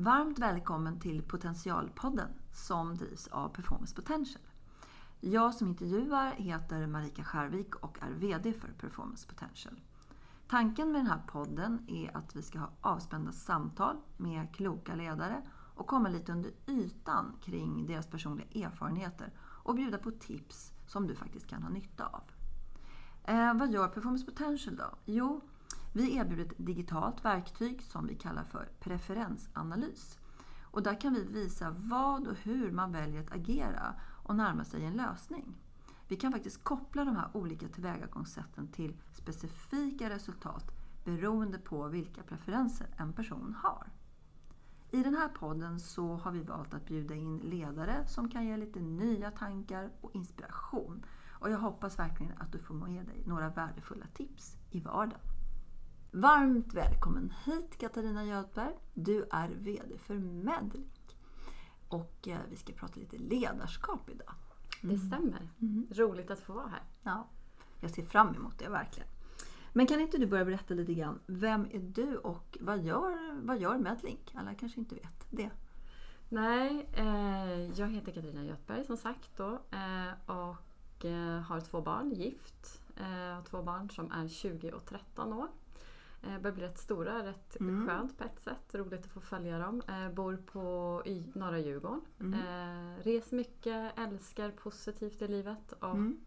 Varmt välkommen till Potentialpodden som drivs av Performance Potential. Jag som intervjuar heter Marika Skärvik och är VD för Performance Potential. Tanken med den här podden är att vi ska ha avspända samtal med kloka ledare och komma lite under ytan kring deras personliga erfarenheter och bjuda på tips som du faktiskt kan ha nytta av. Eh, vad gör Performance Potential då? Jo, vi erbjuder ett digitalt verktyg som vi kallar för preferensanalys. Och där kan vi visa vad och hur man väljer att agera och närma sig en lösning. Vi kan faktiskt koppla de här olika tillvägagångssätten till specifika resultat beroende på vilka preferenser en person har. I den här podden så har vi valt att bjuda in ledare som kan ge lite nya tankar och inspiration. Och jag hoppas verkligen att du får med dig några värdefulla tips i vardagen. Varmt välkommen hit Katarina Göthberg. Du är VD för Medlink. Och eh, vi ska prata lite ledarskap idag. Det stämmer. Mm. Roligt att få vara här. Ja, jag ser fram emot det verkligen. Men kan inte du börja berätta lite grann, vem är du och vad gör, vad gör Medlink? Alla kanske inte vet det. Nej, eh, jag heter Katarina Göthberg som sagt då eh, och eh, har två barn, gift. Eh, två barn som är 20 och 13 år. Eh, börjar bli rätt stora, rätt mm. skönt på ett sätt. Roligt att få följa dem. Eh, bor på i norra Djurgården. Mm. Eh, reser mycket, älskar positivt i livet och mm.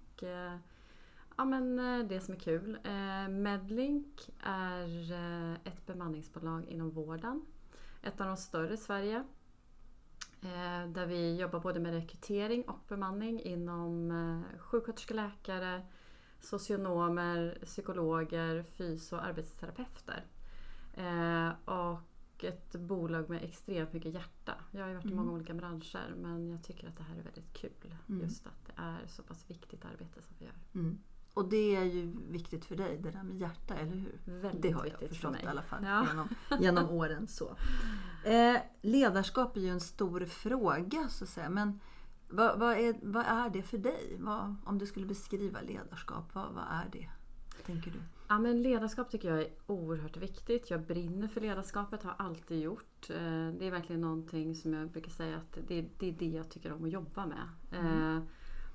ja, men, det som är kul. Medlink är ett bemanningsbolag inom vården. Ett av de större i Sverige. där vi jobbar både med rekrytering och bemanning inom sjuksköterskor, läkare, socionomer, psykologer, fys och arbetsterapeuter. Eh, och ett bolag med extremt mycket hjärta. Jag har ju varit mm. i många olika branscher men jag tycker att det här är väldigt kul. Mm. Just att det är så pass viktigt arbete som vi gör. Mm. Och det är ju viktigt för dig, det där med hjärta, eller hur? Väldigt det har jag förstått i alla fall ja. genom, genom åren. Så. Eh, ledarskap är ju en stor fråga så att säga. Men vad, vad, är, vad är det för dig? Vad, om du skulle beskriva ledarskap, vad, vad är det? Tänker du? Ja, men ledarskap tycker jag är oerhört viktigt. Jag brinner för ledarskapet, har alltid gjort. Eh, det är verkligen någonting som jag brukar säga att det, det är det jag tycker om att jobba med. Mm. Eh,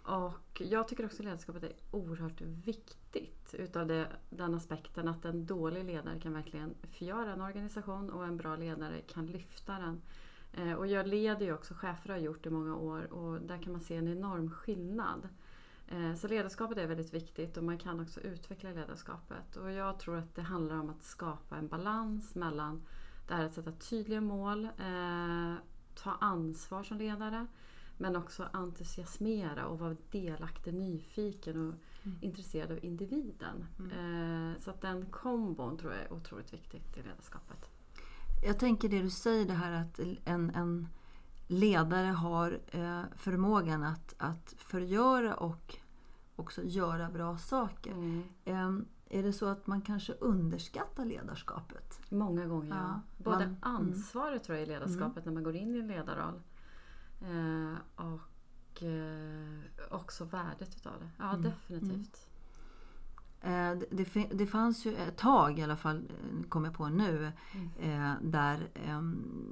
och jag tycker också att ledarskapet är oerhört viktigt utav det, den aspekten att en dålig ledare kan verkligen förgöra en organisation och en bra ledare kan lyfta den. Eh, och jag leder ju också chefer har gjort i många år och där kan man se en enorm skillnad. Eh, så ledarskapet är väldigt viktigt och man kan också utveckla ledarskapet. Och jag tror att det handlar om att skapa en balans mellan det här att sätta tydliga mål, eh, ta ansvar som ledare men också entusiasmera och vara delaktig, nyfiken och mm. intresserad av individen. Mm. så att den kombon tror jag är otroligt viktigt i ledarskapet. Jag tänker det du säger det här att en, en ledare har eh, förmågan att, att förgöra och också göra bra saker. Mm. Eh, är det så att man kanske underskattar ledarskapet? Många gånger, ja. ja. Både man, ansvaret mm. tror jag i ledarskapet mm. när man går in i en ledarroll. Eh, och eh, också värdet utav det. Ja, mm. definitivt. Eh, det, det, fanns ju ett tag i alla fall, eh, kom jag på nu, mm. eh, där eh,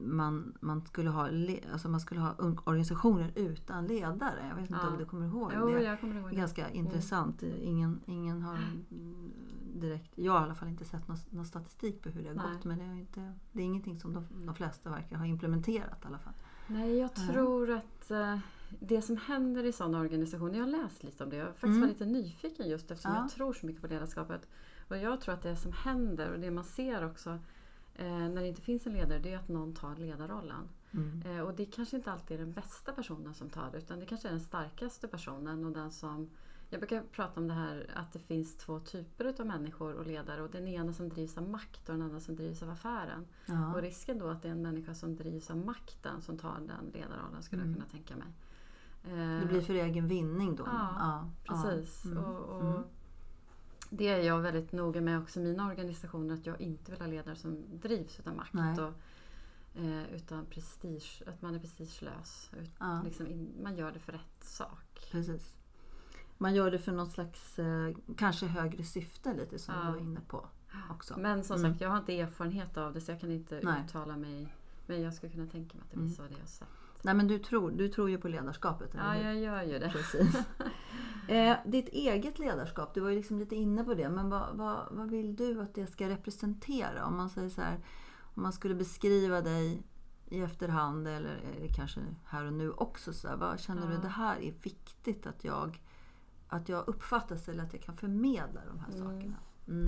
man, man, skulle ha, alltså man skulle ha organisationer utan ledare. Jag vet inte ja. om du kommer ihåg jo, det? Jag kommer ihåg det. Ganska mm. intressant. Ingen, ingen har direkt, jag har i alla fall inte sett någon, någon statistik på hur det har Nej. gått. Men det är, inte, det är ingenting som de, de flesta verkar ha implementerat i alla fall. Nej, jag tror att det som händer i sådana organisationer, jag har läst lite om det, jag faktiskt mm. var lite nyfiken just eftersom ja. jag tror så mycket på ledarskapet. Och jag tror att det som händer och det man ser också eh, när det inte finns en ledare, det är att någon tar ledarrollen. Mm. Eh, och det kanske inte alltid är den bästa personen som tar det, utan det kanske är den starkaste personen och den som jag brukar prata om det här att det finns två typer av människor och ledare. Och den ena som drivs av makt och den andra som drivs av affären. Ja. Och risken då att det är en människa som drivs av makten som tar den ledarrollen skulle mm. jag kunna tänka mig. Det blir för egen vinning då? Ja, ja. precis. Mm. Och, och mm. Det är jag väldigt noga med också i mina organisationer att jag inte vill ha ledare som drivs av makt. Och, eh, utan prestige, att man är prestigelös. Ja. Liksom, man gör det för rätt sak. Precis. Man gör det för något slags eh, kanske högre syfte lite som ja. du var inne på. Också. Men som mm. sagt, jag har inte erfarenhet av det så jag kan inte Nej. uttala mig Men jag skulle kunna tänka mig att det blir så det jag sett. Nej men du tror, du tror ju på ledarskapet. eller Ja, hur? jag gör ju det. Precis. eh, ditt eget ledarskap, du var ju liksom lite inne på det. Men vad, vad, vad vill du att det ska representera? Om man säger så här, om man skulle beskriva dig i efterhand eller det kanske här och nu också. Så här, vad känner du Ja. det här är viktigt att jag, att jag uppfattas eller att jag kan förmedla de här sakerna? Mm.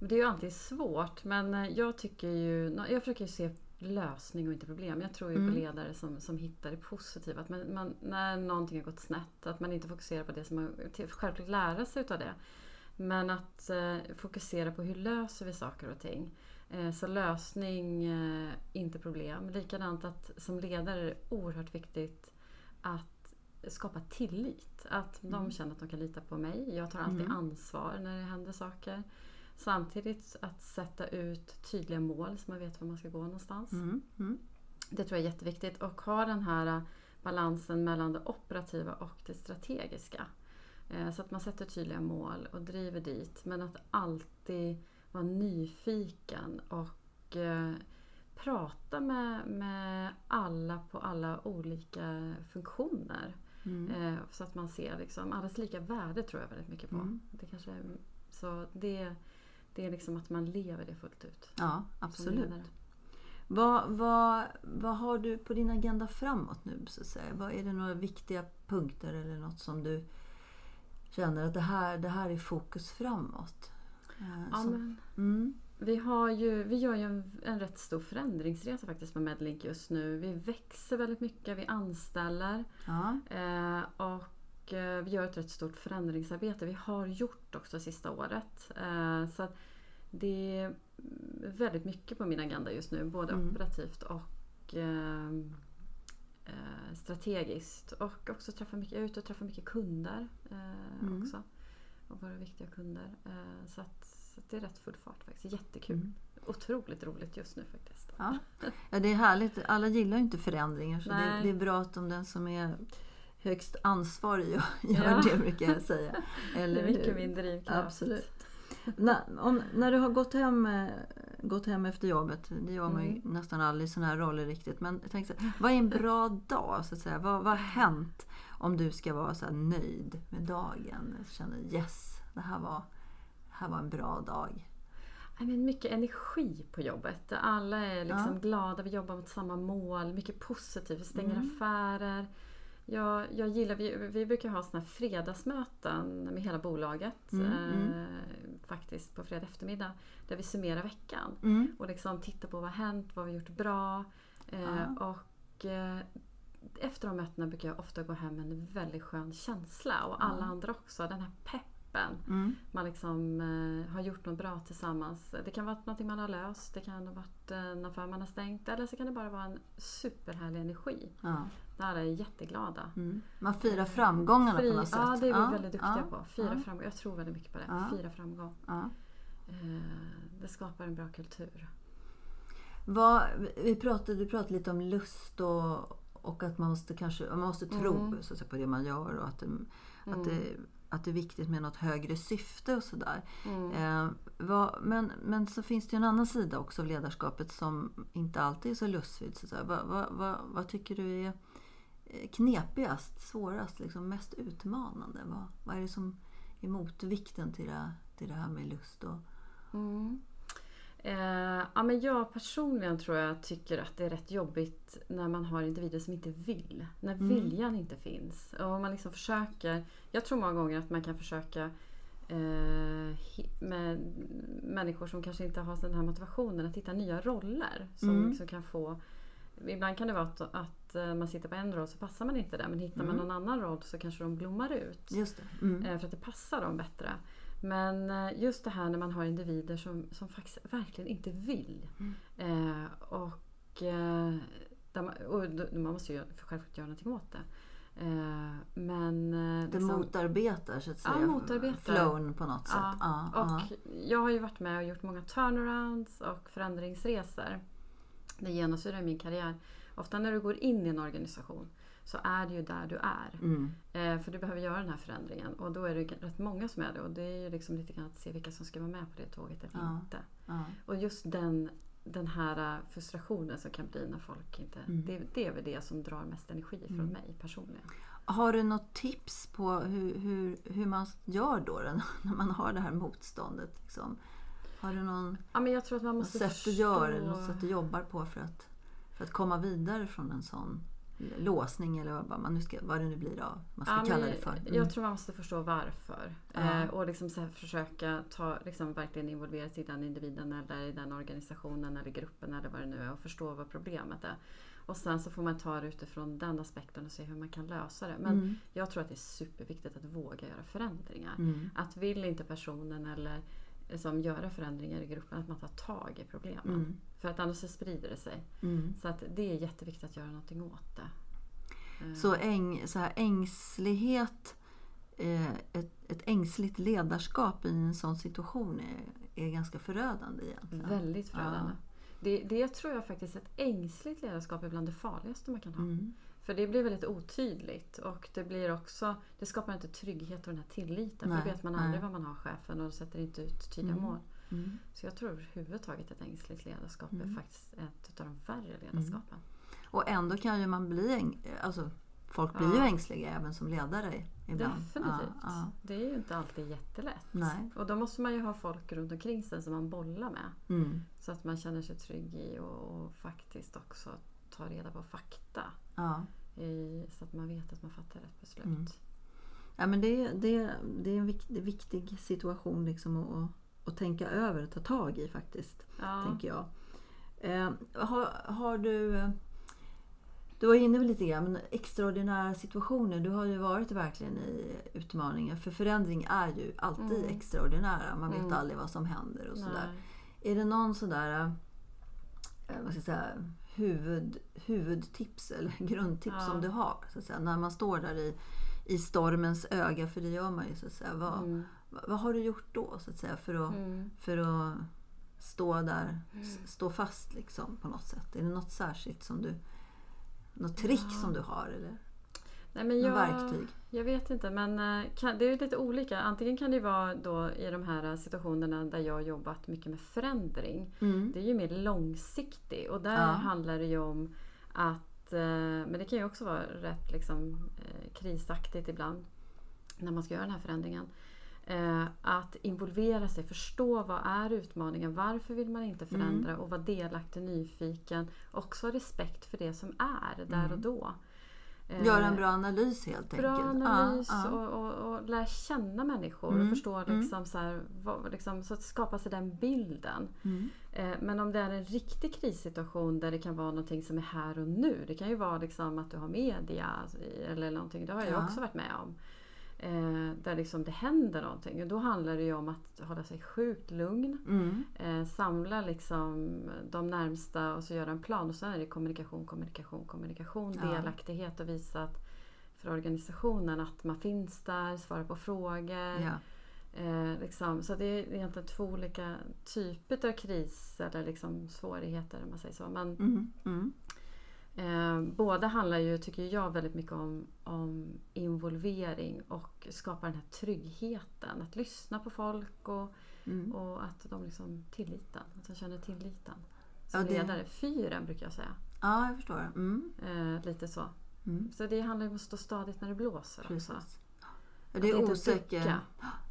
Det är ju alltid svårt men jag tycker ju, jag försöker ju se lösning och inte problem. Jag tror ju Mm. på ledare som, som hittar det positiva. Att man, man, när någonting har gått snett, att man inte fokuserar på det som man självklart lära sig utav det. Men att eh, fokusera på hur löser vi saker och ting. Eh, så lösning, eh, inte problem. Likadant att som ledare är det oerhört viktigt att skapa tillit. Att de känner att de kan lita på mig. Jag tar alltid Mm. ansvar när det händer saker. Samtidigt att sätta ut tydliga mål så man vet var man ska gå någonstans. Mm. Mm. Det tror jag är jätteviktigt. Och ha den här eh, balansen mellan det operativa och det strategiska. Eh, Så att man sätter tydliga mål och driver dit. Men att alltid vara nyfiken och eh, prata med, med alla på alla olika funktioner. Mm. Så att man ser liksom, allas lika värde tror jag väldigt mycket på. Mm. Det kanske, så det, det är liksom att man lever det fullt ut. Ja, absolut. Vad, vad, vad har du på din agenda framåt nu? Så att säga? Vad är det några viktiga punkter eller något som du känner att det här, det här är fokus framåt? Eh, Ja, som- men, mm. vi, har ju, vi gör ju en, en rätt stor förändringsresa faktiskt med Medlink just nu. Vi växer väldigt mycket, vi anställer ja. eh, och eh, vi gör ett rätt stort förändringsarbete. Vi har gjort också sista året. Eh, så det är väldigt mycket på min agenda just nu, både Mm. operativt och eh, strategiskt. Och också träffa mycket, jag är ute och träffar mycket kunder Mm. också. Och våra viktiga kunder. Så, att, så att det är rätt full fart faktiskt. Jättekul. Mm. Otroligt roligt just nu faktiskt. Ja. ja, det är härligt. Alla gillar ju inte förändringar så det, det är bra att om den som är högst ansvarig gör gör Ja. det brukar jag säga. Det Eller är mycket hur? min drivkraft. Absolut. när, om, när du har gått hem, eh, gått hem efter jobbet, det gör man ju Mm. nästan aldrig i sådana här roller riktigt. Men jag tänkte, så här, vad är en bra dag? Så att säga? Vad, vad har hänt om du ska vara så nöjd med dagen? Känner yes, det här var, det här var en bra dag. Men mycket energi på jobbet. Alla är liksom Ja. glada, vi jobbar mot samma mål. Mycket positivt, vi stänger Mm. affärer. Jag, jag gillar, vi, vi brukar ha såna här fredagsmöten med hela bolaget. Mm, Eh, faktiskt på fredag eftermiddag. Där vi summerar veckan. Mm. Och liksom tittar på vad har hänt, vad har vi gjort bra. Eh, Ja. Och eh, efter de mötena brukar jag ofta gå hem med en väldigt skön känsla. Och alla andra också. Den här peppen Mm. man liksom eh, har gjort något bra tillsammans. Det kan vara något man har löst, det kan ha varit eh, en affär man har stängt eller så kan det bara vara en superhärlig energi. Ja. Där är jätteglada. Mm. Man firar framgångarna Fri- på något sätt. Ja, det är vi väldigt duktiga ja, på. Fira ja, framgång. Jag tror väldigt mycket på det. Ja. Fira framgång. ja. Eh, det skapar en bra kultur. Vad, vi pratade, du pratade lite om lust och, och att man måste, kanske, man måste tro Mm. så att säga, på det man gör och att det, att, det, att det är viktigt med något högre syfte och sådär. Mm. Eh, vad, men, men så finns det ju en annan sida också av ledarskapet som inte alltid är så lustfylld. Så vad, vad, vad, vad tycker du är knepigast, svårast, liksom mest utmanande? Vad, vad är det som är motvikten till det, till det här med lust? Och, Mm. Eh, ja, men jag personligen tror jag tycker att det är rätt jobbigt när man har individer som inte vill. När Mm. viljan inte finns. Och man liksom försöker, jag tror många gånger att man kan försöka eh, med människor som kanske inte har den här motivationen att hitta nya roller. Som Mm. liksom kan få Ibland kan det vara att, att eh, man sitter på en roll så passar man inte där. Men hittar man Mm. någon annan roll så kanske de blommar ut. just det. Mm. Eh, För att det passar dem bättre. Men eh, just det här när man har individer som, som faktiskt verkligen inte vill. Mm. Eh, och, eh, man, och man måste ju självklart göra någonting åt det. Eh, men eh, Det liksom- motarbetar så att Ja, säga motarbetar. flown på något sätt. Ja, Ja, ja. och jag har ju varit med och gjort många turnarounds och förändringsresor. Det genomsyrar min karriär. Ofta när du går in i en organisation så är det ju där du är. Mm. Eh, för du behöver göra den här förändringen och då är det rätt många som är det och det är ju liksom lite grann att se vilka som ska vara med på det tåget eller Ja. inte. Ja. Och just den den här frustrationen som kan bli när folk inte... Mm. Det, det är väl det som drar mest energi från mig personligen. Har du något tips på hur, hur, hur man gör då när man har det här motståndet? Liksom? Har du någon, Ja, men jag tror att man något måste sätt förstå... du gör eller något sätt du jobbar på för att, för att komma vidare från en sån låsning eller vad, man nu ska, vad det nu blir då, man ska Ja, kalla det för? Mm. Jag tror man måste förstå varför. Ja. Eh, och liksom så försöka ta, liksom verkligen involvera sig i den individen eller i den organisationen eller gruppen eller vad det nu är och förstå vad problemet är. Och sen så får man ta det utifrån den aspekten och se hur man kan lösa det. Men Mm. jag tror att det är superviktigt att våga göra förändringar. Mm. Att vill inte personen eller liksom göra förändringar i gruppen, att man tar tag i problemen. För att annars så sprider det sig. Mm. Så att det är jätteviktigt att göra någonting åt det. Eh, Så, äng, så här ängslighet, eh, ett, ett ängsligt ledarskap i en sån situation är, är ganska förödande egentligen. Väldigt förödande. Det, det tror jag faktiskt ett ängsligt ledarskap är bland det farligaste man kan ha. Mm. För det blir väldigt otydligt och det blir också Det skapar inte trygghet och den här tilliten. Nej, för då vet man nej. aldrig vad man har chefen och sätter inte ut tydliga Mm. mål. Mm. Så jag tror överhuvudtaget ett ängsligt ledarskap är Mm. faktiskt ett av de värre ledarskapen. Och ändå kan ju man bli äng, alltså, Folk blir ju Ja. ängsliga även som ledare ibland. Definitivt. Ja, ja. Det är ju inte alltid jättelätt. Nej. Och då måste man ju ha folk runt omkring sig som man bollar med. Mm. Så att man känner sig trygg i och, och faktiskt också ta reda på fakta. I, så att man vet att man fattar rätt beslut. Mm. Ja, men det, det, det är en viktig, viktig situation liksom att, att, tänka över och ta tag i faktiskt. Ja. tänker jag. Eh, har, har du... Du var inne lite grann, men extraordinära situationer. Du har ju varit verkligen i utmaningar. För förändring är ju alltid Mm. extraordinära. Man vet Mm. aldrig vad som händer och sådär. Är det någon sådär eh, vad ska jag säga, huvud, huvudtips eller grundtips Ja. som du har? Så att säga, när man står där i, i stormens öga, för det gör man ju. Så att säga. Vad, Mm. Vad, har du gjort då så att säga, för att Mm. för att stå där, s- stå fast liksom på något sätt? Är det något särskilt som du, något trick Ja. som du har eller Nej, men jag, verktyg? Jag vet inte men eh, kan, det är lite olika. Antingen kan det vara då i de här situationerna där jag har jobbat mycket med förändring. Mm. Det är ju mer långsiktig och där Ja. handlar det ju om att, eh, men det kan ju också vara rätt liksom, eh, krisaktigt ibland när man ska göra den här förändringen. Eh, att involvera sig, förstå vad är utmaningen, varför vill man inte förändra Mm. och vara delaktig, nyfiken. Också respekt för det som är där och då. Eh, Göra en bra analys helt Bra enkelt. Ja, analys ja. Och, och, och lära känna människor Mm, och förstå mm. liksom så, här, vad, liksom, så att skapa sig den bilden. Mm. Eh, Men om det är en riktig krissituation där det kan vara någonting som är här och nu. Det kan ju vara liksom att du har media eller någonting. Det har jag Ja. också varit med om. Eh, där liksom det händer någonting. Och då handlar det ju om att hålla sig sjukt lugn. Mm. Eh, samla liksom de närmsta och så göra en plan. Och sen är det kommunikation, kommunikation, kommunikation. Ja. Delaktighet och visa att för organisationen att man finns där, svarar på frågor. Ja. Eh, liksom, så det är egentligen två olika typer av kris eller liksom svårigheter om man säger så. Men Mm. Mm. Eh, båda handlar ju, tycker jag, väldigt mycket om, om involvering och skapa den här tryggheten. Att lyssna på folk och, Mm. och att de liksom tilliten, att de känner tilliten. Ja, Som det- ledare. Fyren brukar jag säga. ja, jag förstår. Mm. Eh, lite så. Mm. Så det handlar ju om att stå stadigt när det blåser också. Precis. Ja, Att det, är osäker,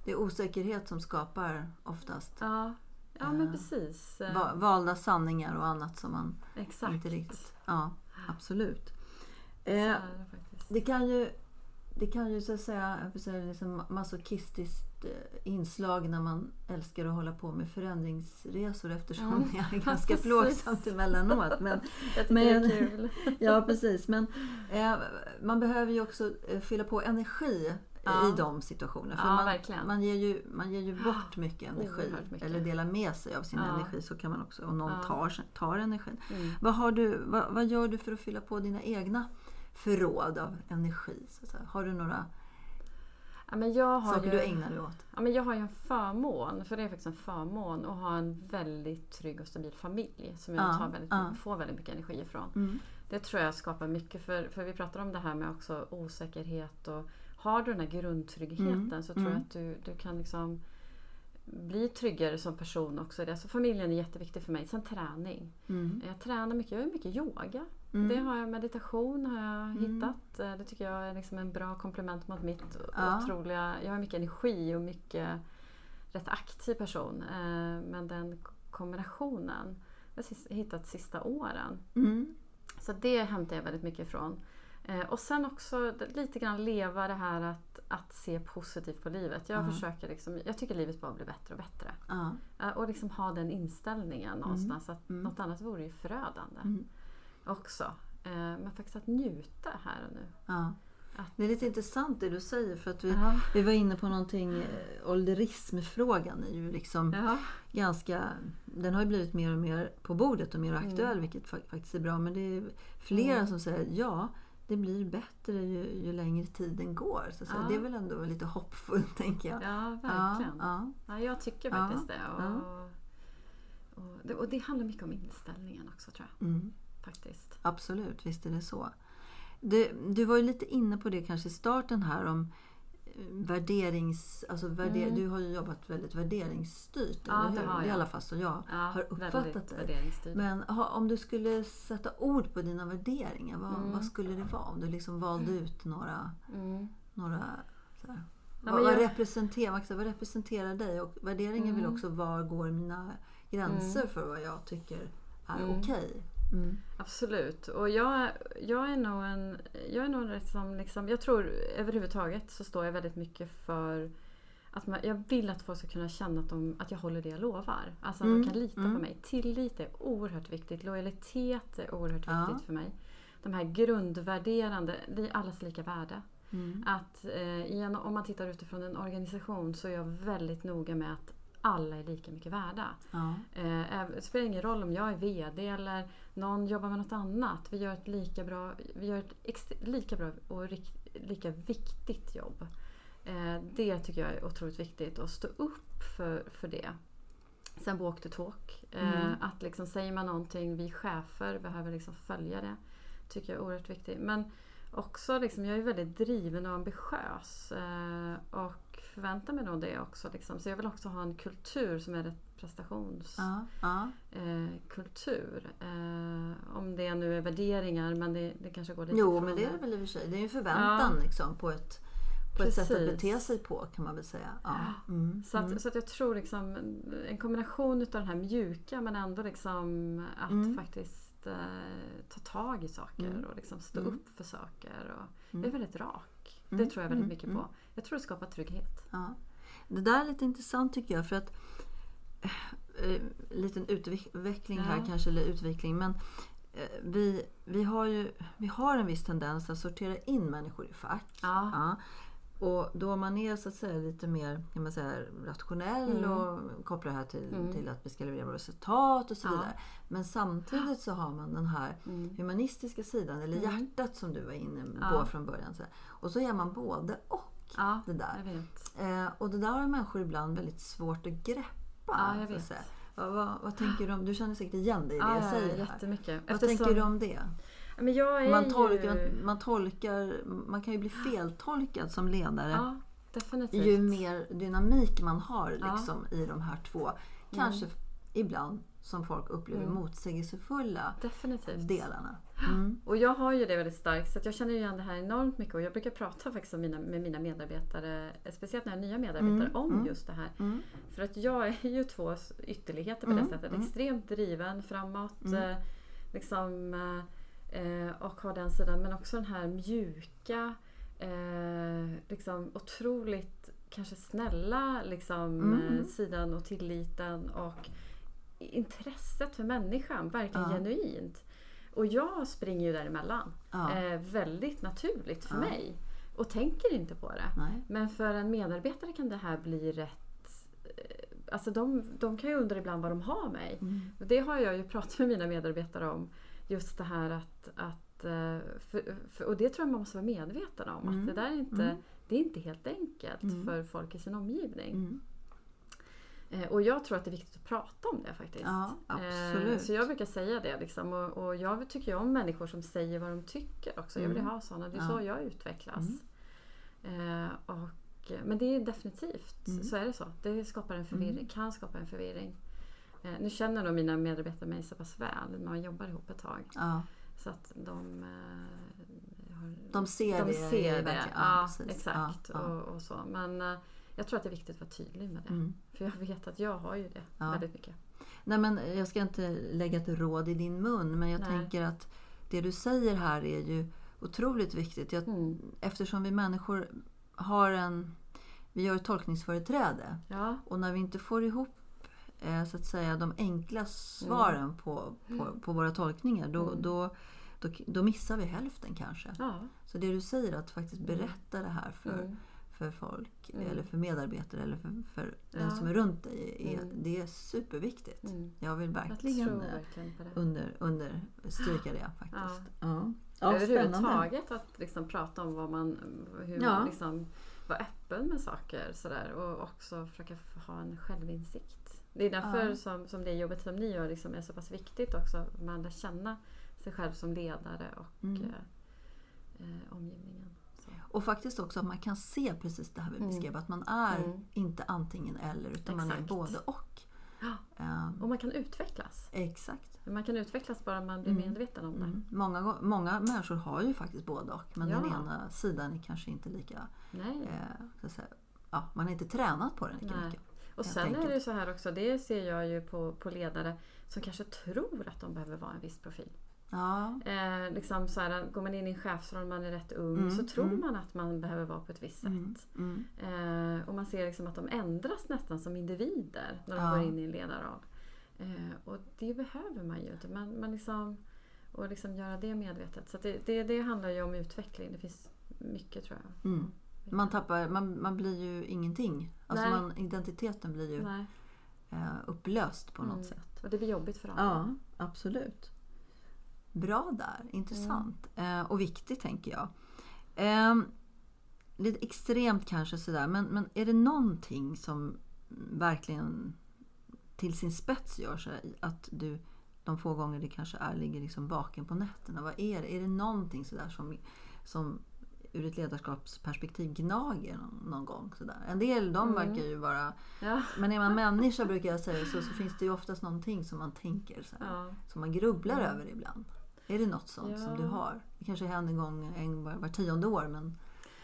det är osäkerhet som skapar oftast Ja, ja men Eh, precis. Va- valda sanningar och annat som man Exakt. inte riktigt... Ja, absolut. Eh, det kan ju, det kan ju så att säga, säga liksom masochistiskt eh, inslag när man älskar att hålla på med förändringsresor eftersom Mm. det är Ja, ganska precis. plågsamt emellanåt. Men, Jag men- det är kul. ja, precis. Men eh, man behöver ju också eh, fylla på energi Ja. i de situationerna. För Ja, man, verkligen. man, ger ju, man ger ju bort mycket energi. Mycket. Eller delar med sig av sin Ja. energi. Så kan man också, om någon tar, tar energin. Mm. Vad, har du, vad, vad gör du för att fylla på dina egna förråd av energi? Så? Har du några Ja, men jag, har saker ju, du ägnar dig åt? ja, men jag har ju en förmån, för det är faktiskt en förmån, att ha en väldigt trygg och stabil familj som jag Ja, tar väldigt, ja. får väldigt mycket energi ifrån. Mm. Det tror jag skapar mycket, för, för vi pratar om det här med också osäkerhet och har du den här grundtryggheten Mm, så tror jag mm. att du, du kan liksom bli tryggare som person också. Alltså familjen är jätteviktig för mig. Sen träning. Mm. Jag tränar mycket, jag gör mycket yoga. Mm. Det har jag, meditation har jag Mm. hittat. Eh, Det tycker jag är liksom en bra komplement mot mitt Ja. otroliga... Jag har mycket energi och mycket rätt aktiv person. Eh, Men den kombinationen har jag hittat sista åren. Mm. Så det hämtar jag väldigt mycket ifrån. Eh, Och sen också lite grann leva det här att, att se positivt på livet. Jag Ja. försöker liksom, jag tycker livet bara blir bättre och bättre. Eh, Och liksom ha den inställningen någonstans. Att Mm. något annat vore ju förödande Mm. också. Eh, Men faktiskt att njuta här och nu. Att- Det är lite intressant det du säger för att vi, Ja. vi var inne på någonting, eh, ålderismfrågan är ju liksom Ja. ganska, den har ju blivit mer och mer på bordet och mer Mm. aktuell vilket fa- faktiskt är bra. Men det är flera Mm. som säger ja, det blir bättre ju, ju längre tiden går. Så. Ja. Det är väl ändå lite hoppfullt tänker jag. ja, verkligen. Ja, Ja, jag tycker Ja, faktiskt det. Och, ja. och, det. och det handlar mycket om inställningen också tror jag. ja. Mm. Faktiskt. Absolut, visst är det så. Du, du var ju lite inne på det kanske i starten här om eh, värderings... Alltså värder, Mm. Du har ju jobbat väldigt värderingsstyrt, Ja, eller det hur? har I jag. alla fall så jag Ja, har uppfattat det. Men ha, om du skulle sätta ord på dina värderingar, vad, Mm. vad skulle det vara? Om du liksom valde ut några... Mm. några här, Ja, vad, men vad, jag- representerar, vad, representerar dig? Och värderingen Mm. också var går mina gränser för vad jag tycker är Mm. okej? Mm. Absolut. Och jag, jag är nog en... Jag är nog rätt som liksom... Jag tror överhuvudtaget så står jag väldigt mycket för att man, jag vill att folk ska kunna känna att, de, att jag håller det jag lovar. Alltså att Mm, de kan lita mm. på mig. Tillit är oerhört viktigt. Lojalitet är oerhört Ja. viktigt för mig. De här grundvärderande, det är allas lika värde. Mm. Att eh, i en, om man tittar utifrån en organisation så är jag väldigt noga med att alla är lika mycket värda. Ja. Eh, det spelar ingen roll om jag är VD eller någon jobbar med något annat. Vi gör ett lika bra, vi gör ett lika bra och lika viktigt jobb. Eh, det tycker jag är otroligt viktigt att stå upp för, för det. Sen walk the talk. Eh, Mm. Att liksom säger man någonting, vi chefer behöver liksom följa det. Tycker jag är oerhört viktigt. Men också liksom, jag är vält driven och ambitiös. Och förväntar mig nog det också. Liksom. Så jag vill också ha en kultur som är rätt prestations Ja. Ja. eh. Eh, om det nu är värderingar men det, det kanske går lite Jo, men det är det väl i och för sig. Det är ju en förväntan liksom, på ett, på ett sätt att bete sig på kan man väl säga. Ja. Mm. Så att, Mm. så att jag tror liksom en kombination utav den här mjuka men ändå liksom att Mm. faktiskt eh, ta tag i saker Mm. och liksom stå Mm. upp för saker. Och Mm. Jag är väldigt rak. Mm. Det tror jag väldigt Mm. mycket Mm. på. Jag tror det skapar trygghet. Ja. Det där är lite intressant tycker jag för att eh, liten utveckling här Ja. kanske, eller utveckling men eh, vi, vi, har ju, vi har en viss tendens att sortera in människor i fack. Ja. Ja. Och då man är så att säga lite mer kan man säga, rationell Mm. och kopplar det här till, Mm. till att vi ska leverera resultat och så Ja. vidare. Men samtidigt så har man den här Mm. humanistiska sidan, eller Mm. hjärtat som du var inne på Ja. från början. Så. Och så är man både och Ja, det där. Eh, och det där har människor ibland väldigt svårt att greppa. Ja, jag så att säga. Vad, vad, vad tänker du om, du känner säkert igen dig i det Ja, jag ja, säger här. jättemycket. Vad Eftersom- tänker du om det? Man tolkar, ju... man, tolkar, man kan ju bli feltolkad som ledare Ja, definitivt. ju mer dynamik man har Ja. liksom, i de här två. Kanske ibland som folk upplever Mm. motsägelsefulla Definitivt. delarna. Mm. Och jag har ju det väldigt starkt så jag känner ju igen det här enormt mycket och jag brukar prata faktiskt mina, med mina medarbetare, speciellt när jag är nya medarbetare, Mm, om mm. just det här. Mm. För att jag är ju två ytterligheter på Mm, det sättet. mm. Extremt driven framåt. Mm. Eh, liksom, eh, och har den sidan. Men också den här mjuka, eh, liksom otroligt kanske snälla liksom, Mm, eh, sidan och tilliten. Och intresset för människan, verkligen Ja. genuint. Och jag springer ju däremellan. Ja. Eh, väldigt naturligt för Ja. mig. Och tänker inte på det. Nej. Men för en medarbetare kan det här bli rätt... eh, Alltså de, de kan ju undra ibland vad de har mig. Mm. Det har jag ju pratat med mina medarbetare om. Just det här att... att eh, för, för, och det tror jag man måste vara medveten om. Mm. Att det där är inte, Mm. det är inte helt enkelt Mm. för folk i sin omgivning. Mm. Eh, Och jag tror att det är viktigt att prata om det faktiskt. Ja, Eh, absolut. Så jag brukar säga det. Liksom. Och, och jag tycker ju om människor som säger vad de tycker också. Jag vill Mm. ha sådana. Det är Ja. så jag utvecklas. Eh, och men det är definitivt, Mm. så är det så. Det skapar en förvirring, Mm. kan skapa en förvirring. Eh, nu känner nog mina medarbetare mig så pass väl, man jobbar ihop ett tag. Ja. Så att de... Eh, har, De ser de det. ser det. Ja, exakt. Ja, ja. Och, och så. Men eh, jag tror att det är viktigt att vara tydlig med det. Mm. För jag vet att jag har ju det väldigt mycket. Nej, men jag ska inte lägga ett råd i din mun, men jag Nej. tänker att det du säger här är ju otroligt viktigt. Jag, Mm. Eftersom vi människor har en... Vi har ett tolkningsföreträde. Ja, Och när vi inte får ihop så att säga, de enkla svaren på, på, på våra tolkningar, då, Mm. då, då, då missar vi hälften kanske. ja. Så det du säger, att faktiskt berätta det här för, Mm. för folk, Mm. eller för medarbetare, eller för, för den Ja. som är runt dig, är, Mm. det är superviktigt. Mm. Jag vill verkligen eh, verkligen under, understryka det faktiskt. Ja. Ja. Överhuvudtaget att liksom prata om vad man, hur man liksom vara öppen med saker sådär, och också försöka ha en självinsikt. Det är därför Ja. som, som det jobbet som ni gör liksom är så pass viktigt också. att Man lär känna sig själv som ledare och Mm. eh, eh, omgivningen. Så. Och faktiskt också att man kan se precis det här vi Mm. beskrev, att man är Mm. inte antingen eller utan man är Exakt. både och. Ehm, Och man kan utvecklas. exakt. Man kan utvecklas bara man blir Mm. medveten om det. Mm. Många, många människor har ju faktiskt både och men Ja. den ena sidan är kanske inte lika... Nej. Eh, så säga, ja, man har inte tränat på den lika Nej. mycket. Och sen är enkelt. det ju så här också, det ser jag ju på, på ledare som kanske tror att de behöver vara en viss profil. Ja, Eh, liksom så här, går man in i en chefsroll, man är rätt ung, Mm, så tror mm. man att man behöver vara på ett visst sätt. mm, mm, Eh, och man ser liksom att de ändras nästan som individer när de Ja. går in i en ledarroll. Eh, och det behöver man ju inte. Man, man liksom, och liksom göra det medvetet. Så det, det, det handlar ju om utveckling. Det finns mycket tror jag. Man, tappar, man, man blir ju ingenting. Alltså man, identiteten blir ju Nej. eh, upplöst på något Mm. sätt. Och det blir jobbigt för alla. Ja, absolut. Bra där, intressant. Mm. Och viktigt tänker jag. Eh, lite extremt kanske sådär, men, men är det någonting som verkligen till sin spets gör så att du de få gånger det kanske är ligger liksom vaken på nätterna. Vad är det? Är det någonting sådär som, som ur ett ledarskapsperspektiv gnager någon, gång? Sådär. En del de Mm. verkar ju vara Ja. men är man människa brukar jag säga så, så finns det ju oftast någonting som man tänker så här, Ja. som man grubblar Mm. över ibland. Är det något sånt som Ja. du har? Det kanske händer en gång en, var, var tionde år men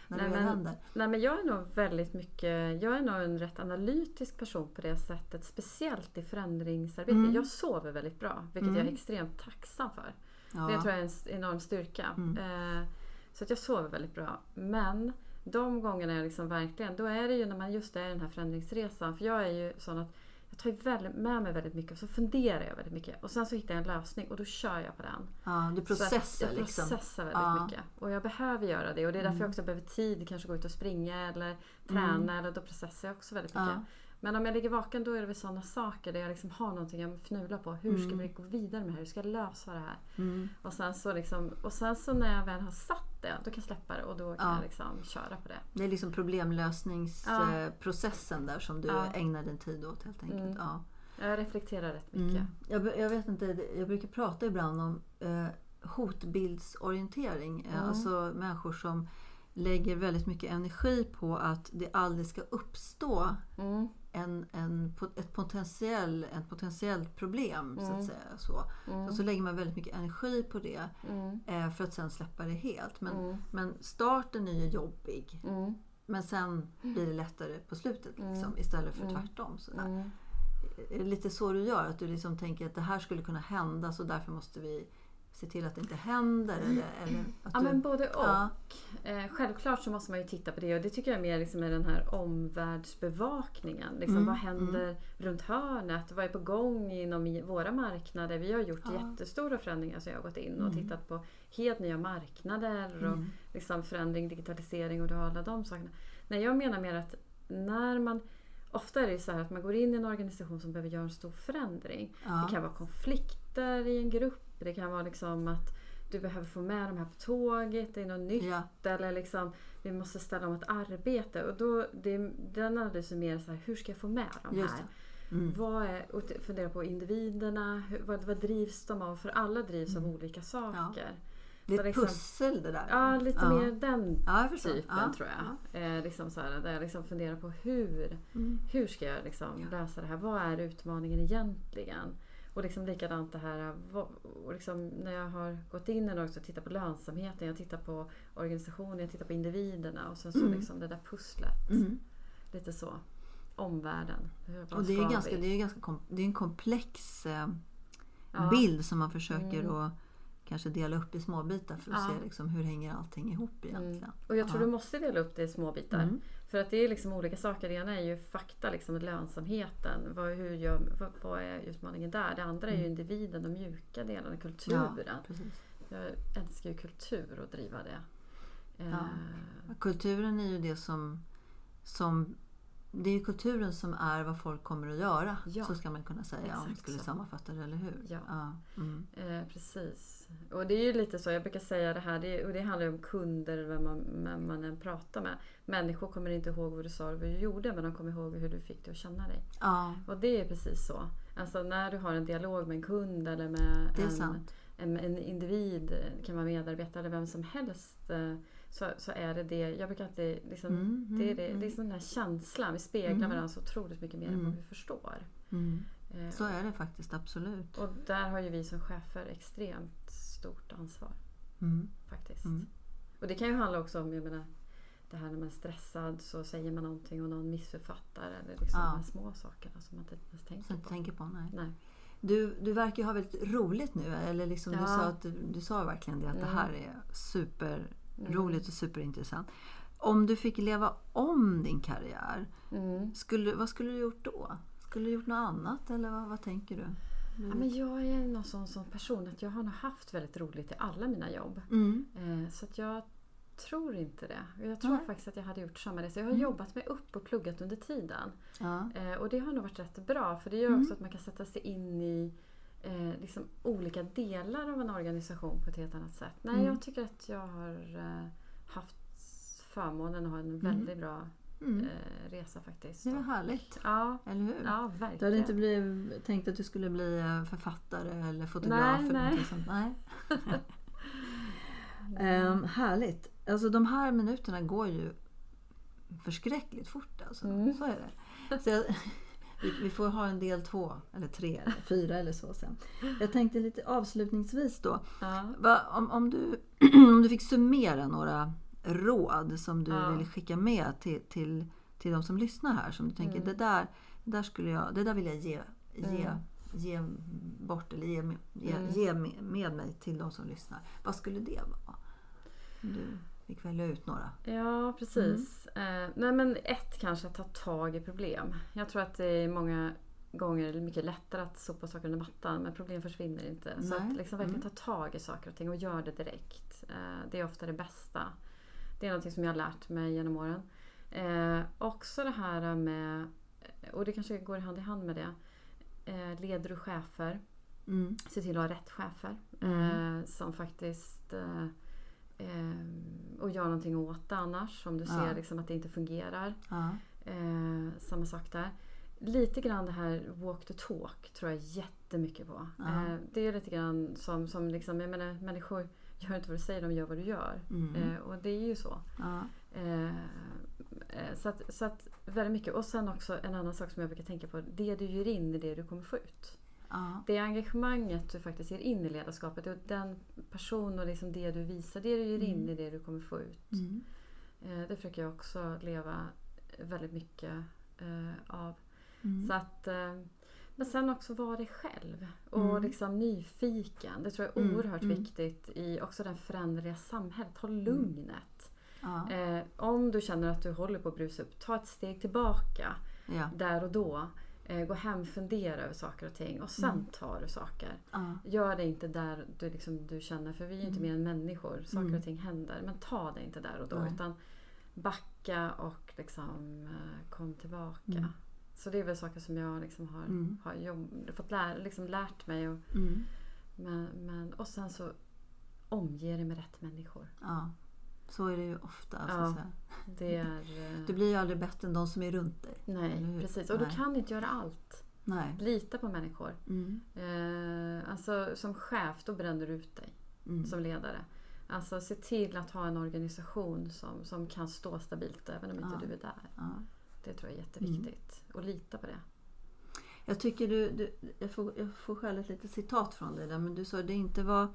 när Nej, det men- händer. Nej, men jag är nog väldigt mycket, jag är nog en rätt analytisk person på det sättet. Speciellt i förändringsarbete. Mm. Jag sover väldigt bra, vilket Mm. jag är extremt tacksam för. Det tror jag är en enorm styrka. Mm. Eh, så att jag sover väldigt bra. Men de gångerna jag liksom verkligen, då är det ju när man just är i den här förändringsresan. För jag är ju sån att jag tar väldigt, med mig väldigt mycket och så funderar jag väldigt mycket. Och sen så hittar jag en lösning och då kör jag på den. ja, du processar jag liksom. processar väldigt Ja. mycket. Och jag behöver göra det. Och det är därför Mm. jag också behöver tid. Kanske gå ut och springa eller träna. Eller då processar jag också väldigt mycket. Ja. Men om jag ligger vaken då är det väl sådana saker där jag liksom har någonting jag fnular på. Hur ska Mm. vi gå vidare med det här? Hur ska jag lösa det här? Mm. Och sen så, liksom, och sen så när jag väl har satt det, då kan jag släppa det och då kan Ja. jag liksom köra på det. Det är liksom problemlösningsprocessen där som du Ja. ägnar din tid åt helt enkelt. Mm. Ja. Jag reflekterar rätt mycket. Mm. Jag, jag vet inte, jag brukar prata ibland om eh, hotbildsorientering. Eh, Mm. Alltså människor som lägger väldigt mycket energi på att det aldrig ska uppstå Mm. En, en, ett, potentiell, ett potentiellt problem. Så, Mm. att säga, så. Mm. Och så lägger man väldigt mycket energi på det Mm. eh, för att sen släppa det helt. Men, Mm. men starten är ju jobbig. Mm. Men sen blir det lättare på slutet liksom, Mm. istället för Mm. tvärtom. Sådär. Mm. Är det lite så du gör? Att du liksom tänker att det här skulle kunna hända så därför måste vi se till att det inte händer? Eller, eller att Ja du, men både och. Ja. Eh, självklart så måste man ju titta på det och det tycker jag är mer liksom i den här omvärldsbevakningen. Liksom, Mm, Vad händer runt hörnet? Vad är på gång inom våra marknader? Vi har gjort Ja. jättestora förändringar så jag har gått in och Mm. tittat på helt nya marknader och Mm. liksom förändring, digitalisering och alla de sakerna. Nej, jag menar mer att när man Ofta är det så här att man går in i en organisation som behöver göra en stor förändring. Ja. Det kan vara konflikter i en grupp. Det kan vara liksom att du behöver få med de här på tåget. Det är något nytt. Ja. Eller liksom, vi måste ställa om ett arbete. Och då, det, den analysen är mer så här, hur ska jag få med de Just här? Mm. Vad är, och fundera på individerna. Hur, vad, vad drivs de av? För alla drivs av Mm. olika saker. Det är ett liksom- pussel det där. Ja, lite Ja. mer den Ja, typen ja. tror jag. Eh, liksom så här, där jag liksom funderar på hur, Mm. hur ska jag liksom lösa det här? Vad är utmaningen egentligen? Och liksom likadant det här och liksom när jag har gått in och också tittat på lönsamheten, jag tittar på organisationen, jag tittar på individerna och sen så Mm. liksom det där pusslet. Mm. Lite så. Omvärlden. Och det är, ska ganska, vi? det är ganska kom, det är en komplex eh, Ja. bild som man försöker Mm. att kanske dela upp i små bitar för att Ja. se liksom, hur hänger allting ihop egentligen. Mm. Och jag tror Ja. du måste dela upp det i små bitar. Mm. För att det är liksom olika saker. Det ena är ju fakta, liksom lönsamheten. Vad, hur gör, vad, vad är utmaningen där? Det andra är ju individen, de mjuka delarna, kulturen. Mm. Ja. Jag älskar ju kultur och driva det. Eh, Ja. Kulturen är ju det som, som det är ju kulturen som är vad folk kommer att göra. Ja. Så ska man kunna säga om man Exakt skulle så. sammanfatta det, eller hur? Ja. Mm. Eh, precis. Och det är ju lite så, jag brukar säga det här, det, och det handlar ju om kunder, vem man, vem man än pratar med. Människor kommer inte ihåg vad du sa och vad du gjorde, men de kommer ihåg hur du fick det att känna dig. ja, Och det är precis så. Alltså när du har en dialog med en kund eller med en, en, en individ, kan vara medarbetare eller vem som helst. eh, Så, så är det det, jag brukar alltid liksom, Mm, mm, det är, det, mm. sån den här känslan, vi speglar Mm. varandra så otroligt mycket mer än Mm. vad vi förstår. Mm. Eh, Så är det faktiskt, absolut. Och där har ju vi som chefer extremt stort ansvar Mm. faktiskt. Mm. Och det kan ju handla också om, jag menar, det här när man är stressad så säger man någonting och någon missuppfattar eller liksom Ja. de här små sakerna som man inte ens tänker Som på. tänker på, nej. Nej. Du, du verkar ju ha väldigt roligt nu. Eller liksom du, Ja. sa att du, du sa verkligen det, att det Mm. här är superroligt och superintressant. Om du fick leva om din karriär, Mm. skulle, vad skulle du gjort då? Skulle du gjort något annat eller vad, vad tänker du? Du Ja, men jag är någon sån, sån person att jag har nog haft väldigt roligt i alla mina jobb. mm. Eh, så att jag tror inte det. Jag tror Nej. faktiskt att jag hade gjort samma resa. Jag har Mm. jobbat mig upp och pluggat under tiden. ja. Eh, och det har nog varit rätt bra för det gör Mm. också att man kan sätta sig in i eh, liksom olika delar av en organisation på ett helt annat sätt. Nej, Mm. jag tycker att jag har eh, haft förmånen att ha en väldigt bra Mm. eh, resa faktiskt. Det var härligt, Ja, eller hur? ja verkligen. Du hade inte blivit, tänkt att du skulle bli eh, författare eller fotograf? Nej, eller nej. Sånt. nej. Ehm, härligt. Alltså de här minuterna går ju förskräckligt fort. Alltså. Mm. Så är det. Så jag, vi, vi får ha en del två, eller tre, eller fyra eller så sen. Jag tänkte lite avslutningsvis då. Ja. Va, om, om, du, om du fick summera några råd som du Ja. vill skicka med till, till, till de som lyssnar här. Som du tänker, Mm. det, där, det, där skulle jag, det där vill jag ge, ge, Mm. ge bort eller ge, ge, Mm. ge med, med mig till de som lyssnar. Vad skulle det vara? Om du fick välja ut några. Ja, precis. Eh, nej, men ett kanske att ta tag i problem. Jag tror att det är många gånger mycket lättare att sopa saker under mattan men problem försvinner inte. Så Nej. att liksom verkligen Mm. ta tag i saker och ting och gör det direkt. Eh, det är ofta det bästa. Det är någonting som jag har lärt mig genom åren. Eh, också det här med, och det kanske går hand i hand med det, eh, leder du chefer Mm. se till att ha rätt chefer. Mm. Eh, som faktiskt eh, eh, och gör någonting åt det annars. Om du Ja. ser liksom att det inte fungerar. Ja. Eh, samma sak där. Lite grann det här walk the talk tror jag jättemycket på. Ja. Eh, det är lite grann som, som liksom, jag menar, människor gör inte vad du säger, de gör vad du gör. Mm. Eh, och det är ju så. Ja. Eh, eh, så, att, så att väldigt mycket. Och sen också en annan sak som jag brukar tänka på. Det du ger in är det du kommer få ut. Ja. Det engagemanget du faktiskt ger in i ledarskapet och den person och liksom det du visar, det du ger in Mm. är det du kommer få ut. Mm. Eh, det försöker jag också leva väldigt mycket eh, av. Mm. Så att, eh, men sen också vara dig själv och Mm. liksom nyfiken. Det tror jag är Mm, oerhört mm. viktigt i också det föränderliga samhället. Håll lugnet. Ja. Eh, om du känner att du håller på att brusa upp, ta ett steg tillbaka Ja. där och då. Eh, gå hem, fundera över saker och ting och sen Mm. tar du saker. Ja. Gör det inte där du, liksom, du känner, för vi är ju inte Mm. mer än människor. Saker Mm. och ting händer. Men ta det inte där och då. Nej. Utan backa och liksom, eh, kom tillbaka. Så det är väl saker som jag liksom har, Mm. har jobb, fått lär, liksom lärt mig. Och, Mm. men, men, och sen så omge dig med rätt människor. ja. Så är det ju ofta. Ja. Det är... Du blir ju aldrig bättre än de som är runt dig. nej, precis. Och Nej. du kan inte göra allt. Nej. Lita på människor. Mm. Eh, alltså som chef, då bränner du ut dig. Mm. som ledare. Alltså se till att ha en organisation som, som kan stå stabilt även om inte Ja. du är där. Ja. Det tror jag är jätteviktigt. Och lita på det. Jag tycker du, du jag, får, jag får själv ett litet citat från dig där, men du sa det är inte vad,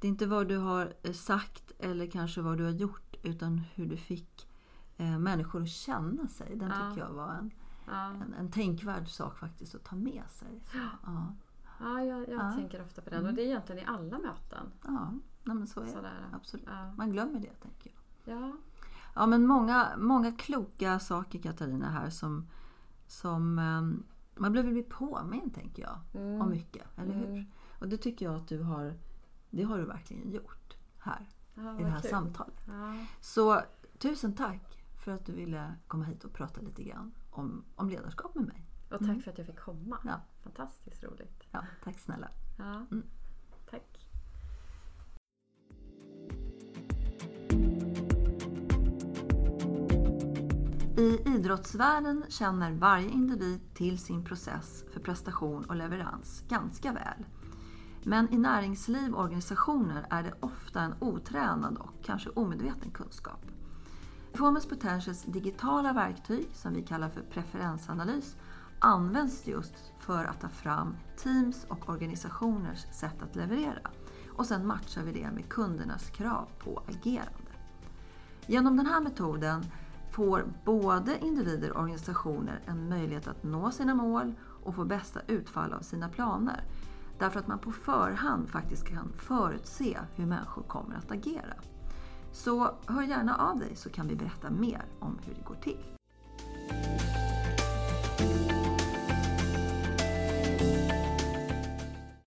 det är inte vad du har eh, sagt eller kanske vad du har gjort utan hur du fick eh, människor att känna sig. Den Ja. tycker jag var en, Ja, en, en tänkvärd sak faktiskt att ta med sig. Så, ja, ja jag, jag Ja. tänker ofta på den. Mm. Och det är egentligen i alla möten. ja nej, men så är det. Sådär. Absolut. Ja. Man glömmer det tänker jag. Ja. Ja, men många, många kloka saker Katarina här som, som ehm, man behöver bli påmind tänker jag Mm. om mycket, eller hur? Mm. Och det tycker jag att du har, det har du verkligen gjort här Ja, i det här kul. samtalet. Ja. Så tusen tack för att du ville komma hit och prata lite grann om, om ledarskap med mig. Och tack för att jag fick komma. Ja. Fantastiskt roligt. Ja, tack snälla. Ja. I idrottsvärlden känner varje individ till sin process för prestation och leverans ganska väl. Men i näringsliv och organisationer är det ofta en otränad och kanske omedveten kunskap. Performance Potentials digitala verktyg, som vi kallar för preferensanalys, används just för att ta fram teams och organisationers sätt att leverera. Och sen matchar vi det med kundernas krav på agerande. Genom den här metoden får både individer och organisationer en möjlighet att nå sina mål och få bästa utfall av sina planer. Därför att man på förhand faktiskt kan förutse hur människor kommer att agera. Så hör gärna av dig så kan vi berätta mer om hur det går till.